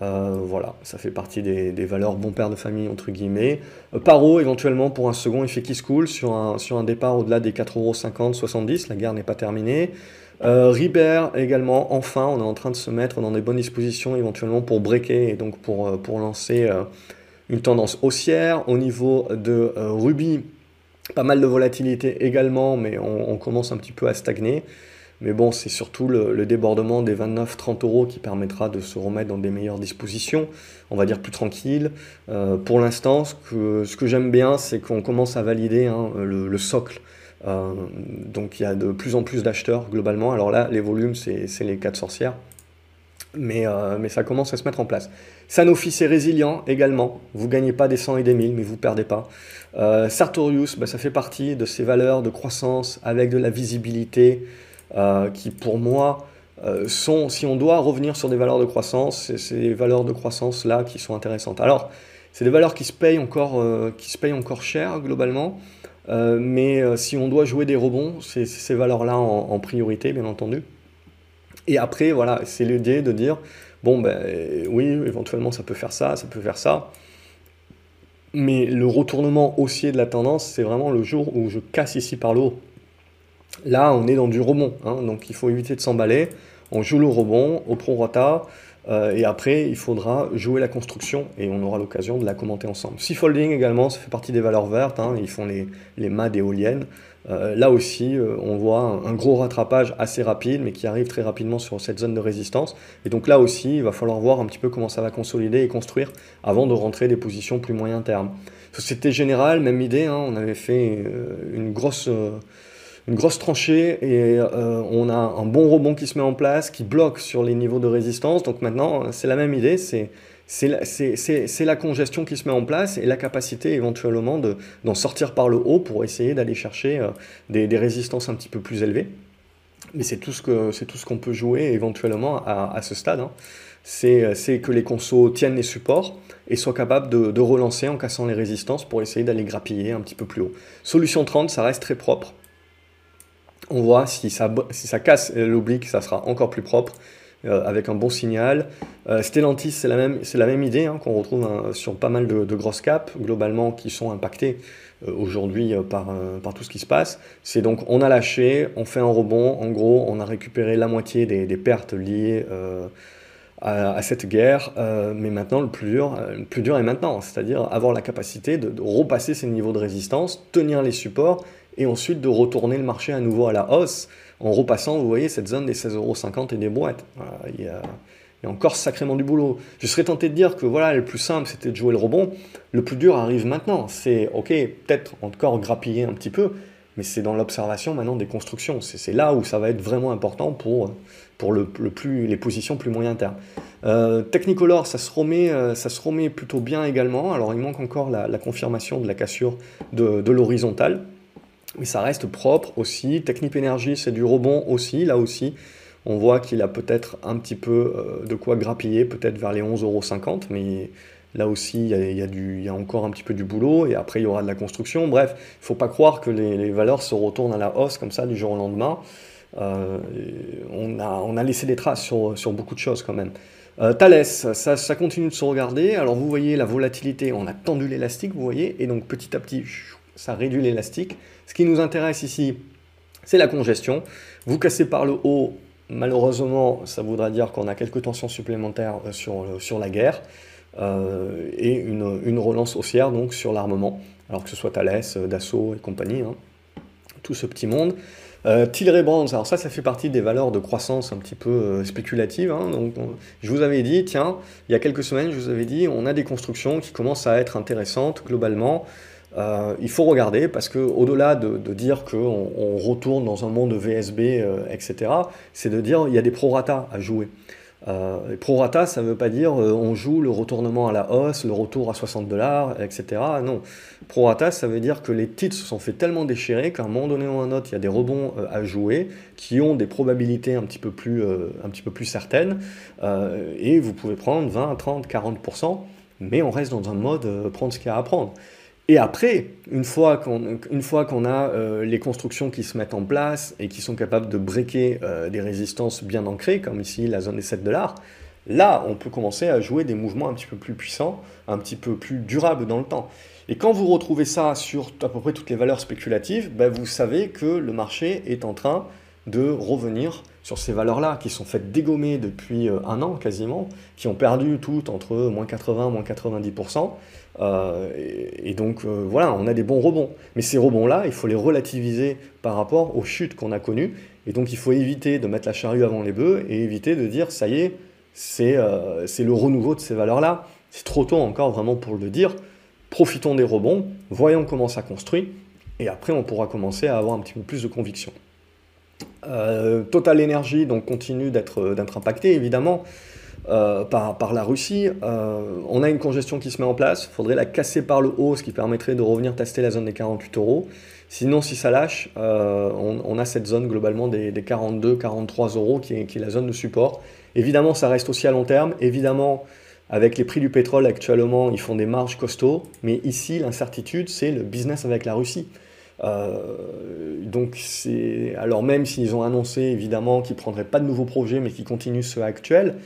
Euh, voilà, ça fait partie des, valeurs bon père de famille entre guillemets. Euh, Paro éventuellement pour un second effet qui se coule sur un, sur un départ au-delà des 4,50€, 70, la guerre n'est pas terminée. Euh, également, enfin, on est en train de se mettre dans des bonnes dispositions éventuellement pour breaker et donc pour, pour lancer une tendance haussière. Au niveau de Ruby, pas mal de volatilité également, mais on, commence un petit peu à stagner. Mais bon, c'est surtout le, débordement des 29-30 euros qui permettra de se remettre dans des meilleures dispositions, on va dire plus tranquille. Euh, pour l'instant, ce que, j'aime bien, c'est qu'on commence à valider hein, le, socle. Euh, donc il y a de plus en plus d'acheteurs globalement. Alors là, les volumes, c'est les 4 sorcières. Mais, euh, mais ça commence à se mettre en place. Sanofi, c'est résilient également. Vous ne gagnez pas des 100 et des 1000, mais vous ne perdez pas. Euh, Sartorius, bah, ça fait partie de ces valeurs de croissance avec de la visibilité euh, qui, pour moi, sont, si on doit revenir sur des valeurs de croissance, c'est ces valeurs de croissance-là qui sont intéressantes. Alors, c'est des valeurs qui se payent encore, qui se payent encore cher globalement, mais si on doit jouer des rebonds, c'est ces valeurs-là en, priorité, bien entendu. Et après, voilà, c'est l'idée de dire, bon, ben oui, éventuellement ça peut faire ça, ça peut faire ça. Mais le retournement haussier de la tendance, c'est vraiment le jour où je casse ici par le haut. Là, on est dans du rebond, hein, donc il faut éviter de s'emballer. On joue le rebond au prorata, euh, et après, il faudra jouer la construction, et on aura l'occasion de la commenter ensemble. Seafolding également, ça fait partie des valeurs vertes, hein, ils font les, les mâts d'éoliennes. Euh, là aussi, euh, on voit un, gros rattrapage assez rapide, mais qui arrive très rapidement sur cette zone de résistance. Et donc là aussi, il va falloir voir un petit peu comment ça va consolider et construire avant de rentrer des positions plus moyen terme. Société Générale, même idée, hein, on avait fait euh, une grosse une grosse tranchée et on a un bon rebond qui se met en place, qui bloque sur les niveaux de résistance. Donc maintenant, c'est la même idée, c'est c'est la, congestion qui se met en place et la capacité éventuellement d'en sortir par le haut pour essayer d'aller chercher euh, des, résistances un petit peu plus élevées. Mais c'est tout ce qu'on peut jouer éventuellement à, ce stade. Hein. c'est que les consos tiennent les supports et soient capables de, relancer en cassant les résistances pour essayer d'aller grappiller un petit peu plus haut. Solution 30, ça reste très propre. On voit si ça, si ça casse l'oblique, ça sera encore plus propre. Euh, avec un bon signal. Euh, Stellantis, c'est la même, c'est la même idée hein, qu'on retrouve hein, sur pas mal de, grosses caps, globalement, qui sont impactées euh, aujourd'hui par, par tout ce qui se passe. C'est donc, on a lâché, on fait un rebond, en gros, on a récupéré la moitié des, pertes liées à, cette guerre, mais maintenant, le plus dur, le plus dur est maintenant, c'est-à-dire avoir la capacité de repasser ces niveaux de résistance, tenir les supports, et ensuite de retourner le marché à nouveau à la hausse en repassant, vous voyez, cette zone des 16,50€ et des boîtes. il, y a, encore sacrément du boulot. Je serais tenté de dire que voilà, le plus simple, c'était de jouer le rebond. Le plus dur arrive maintenant. C'est, ok, peut-être encore grappiller un petit peu, mais c'est dans l'observation maintenant des constructions. C'est là où ça va être vraiment important pour, pour le, plus, les positions plus moyen terme. Euh, Technicolor, ça se, remet, euh, ça se remet plutôt bien également. Alors il manque encore la, confirmation de la cassure de, de l'horizontale mais ça reste propre aussi. Technip Energy, c'est du rebond aussi, là aussi. On voit qu'il a peut-être un petit peu euh, de quoi grappiller, peut-être vers les 11,50€, mais là aussi, il y, a, encore un petit peu du boulot, et après, il y aura de la construction. Bref, il ne faut pas croire que les, valeurs se retournent à la hausse comme ça du jour au lendemain. Euh, on, a, laissé des traces sur, beaucoup de choses quand même. Euh, Thales, ça, continue de se regarder. Alors vous voyez la volatilité, on a tendu l'élastique, vous voyez, et donc petit à petit, ça réduit l'élastique. Ce qui nous intéresse ici, c'est la congestion. Vous cassez par le haut, malheureusement, ça voudra dire qu'on a quelques tensions supplémentaires euh, sur, euh, sur la guerre euh, et une, relance haussière donc sur l'armement, alors que ce soit Thales, Dassault et compagnie, hein. tout ce petit monde. Euh, Tilray Brands, alors ça, ça fait partie des valeurs de croissance un petit peu spéculatives. Hein. donc, je vous avais dit, tiens, il y a quelques semaines, je vous avais dit, on a des constructions qui commencent à être intéressantes globalement. Euh, il faut regarder parce que au-delà de, dire qu'on on retourne dans un monde de VSB, euh, etc., c'est de dire il y a des prorata à jouer. Euh, prorata, ça ne veut pas dire euh, on joue le retournement à la hausse, le retour à 60 dollars, etc. Non. Prorata, ça veut dire que les titres se sont fait tellement déchirer qu'à un moment donné ou un autre, il y a des rebonds à jouer qui ont des probabilités un petit peu plus, un petit peu plus certaines. et vous pouvez prendre 20, 30, 40%, mais on reste dans un mode prendre ce qu'il y a à prendre. Et après, une fois qu'on a euh, les constructions qui se mettent en place et qui sont capables de breaker euh, des résistances bien ancrées, comme ici la zone des 7 dollars, là, on peut commencer à jouer des mouvements un petit peu plus puissants, un petit peu plus durables dans le temps. Et quand vous retrouvez ça sur à peu près toutes les valeurs spéculatives, ben vous savez que le marché est en train de revenir sur ces valeurs-là, qui sont faites dégommer depuis euh, un an quasiment, qui ont perdu tout entre moins 80, moins 90%. Euh, et, donc euh, voilà, on a des bons rebonds. Mais ces rebonds-là, il faut les relativiser par rapport aux chutes qu'on a connues. Et donc il faut éviter de mettre la charrue avant les bœufs et éviter de dire, ça y est, c'est le renouveau de ces valeurs-là. C'est trop tôt encore vraiment pour le dire. Profitons des rebonds, voyons comment ça construit, et après on pourra commencer à avoir un petit peu plus de conviction. Euh, Total Energy continue d'être impacté évidemment euh, par, par, la Russie. Euh, on a une congestion qui se met en place. Il faudrait la casser par le haut, ce qui permettrait de revenir tester la zone des 48 euros. Sinon, si ça lâche, on, a cette zone globalement des, 42-43 euros qui est, qui est, la zone de support. Évidemment, ça reste aussi à long terme. Évidemment, avec les prix du pétrole actuellement, ils font des marges costauds. Mais ici, l'incertitude, c'est le business avec la Russie. Euh, donc alors même s'ils ont annoncé évidemment qu'ils prendraient pas de nouveaux projets mais qu'ils continuent ceux actuels,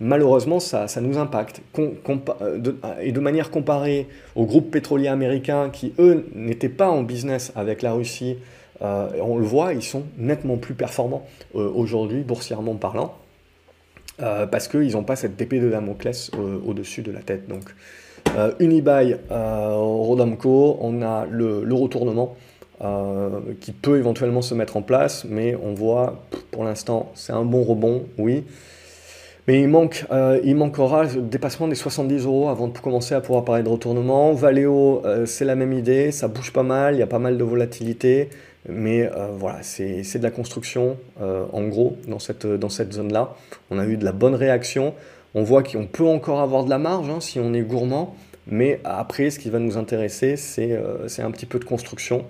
malheureusement ça, nous impacte. Euh, et de manière comparée aux groupes pétroliers américains qui eux n'étaient pas en business avec la Russie, euh, on le voit, ils sont nettement plus performants aujourd'hui boursièrement parlant. parce qu'ils n'ont pas cette épée de Damoclès au-dessus de la tête. Donc, euh, Unibail, euh, Rodamco, on a le, retournement euh, qui peut éventuellement se mettre en place, mais on voit pour l'instant c'est un bon rebond, oui. Mais il, manque, il manquera le dépassement des 70 euros avant de commencer à pouvoir parler de retournement. Valeo, c'est la même idée, ça bouge pas mal, il y a pas mal de volatilité, mais voilà, c'est de la construction en gros dans cette, dans cette zone-là. On a eu de la bonne réaction. On voit qu'on peut encore avoir de la marge hein, si on est gourmand, mais après, ce qui va nous intéresser, c'est euh, un petit peu de construction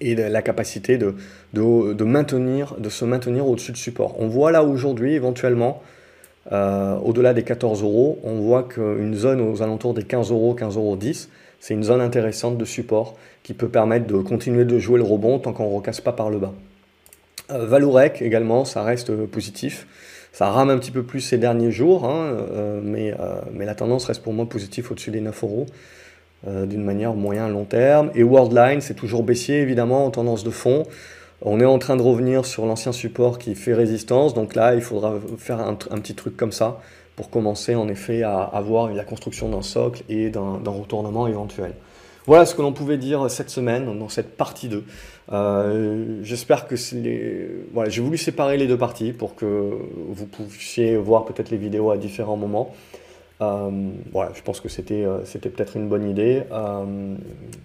et la capacité de, de se maintenir au-dessus de support. On voit là aujourd'hui, éventuellement, au-delà des 14 euros, on voit qu'une zone aux alentours des 15 euros, 15 euros 10, c'est une zone intéressante de support qui peut permettre de continuer de jouer le rebond tant qu'on ne recasse pas par le bas. Euh, également, ça reste positif. Ça rame un petit peu plus ces derniers jours, hein, euh, mais, euh, mais, la tendance reste pour moi positive au-dessus des 9 euros d'une manière moyen long terme. Et Worldline, c'est toujours baissier évidemment en tendance de fond. On est en train de revenir sur l'ancien support qui fait résistance, donc là il faudra faire un, petit truc comme ça pour commencer en effet à avoir la construction d'un socle et d'un retournement éventuel. Voilà ce que l'on pouvait dire cette semaine dans cette partie 2. Euh, j'espère que les... voilà, j'ai voulu séparer les deux parties pour que vous puissiez voir peut-être les vidéos à différents moments. Euh, voilà, je pense que c'était euh, peut-être une bonne idée.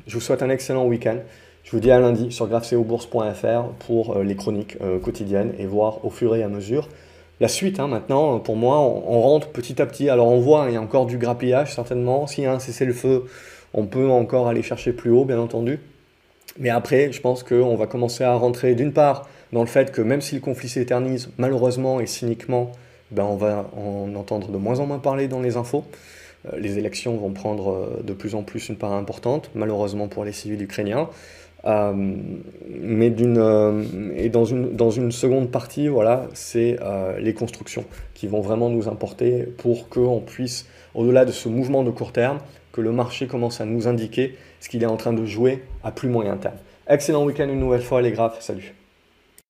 je vous souhaite un excellent week-end. Je vous dis à lundi sur graphceobourse.fr pour les chroniques quotidiennes et voir au fur et à mesure la suite. Hein, maintenant, pour moi, on, rentre petit à petit. Alors on voit, il y a encore du grappillage certainement. S'il y a un cessez-le-feu, on peut encore aller chercher plus haut, bien entendu. Mais après, je pense qu'on va commencer à rentrer d'une part dans le fait que même si le conflit s'éternise, malheureusement et cyniquement, ben on va en entendre de moins en moins parler dans les infos. Euh, les élections vont prendre euh, de plus en plus une part importante, malheureusement pour les civils ukrainiens. Euh, mais et dans une, dans une seconde partie, voilà, c'est les constructions qui vont vraiment nous importer pour qu'on puisse, au-delà de ce mouvement de court terme, que le marché commence à nous indiquer ce qu'il est en train de jouer à plus moyen terme. Excellent week-end une nouvelle fois les graphes, salut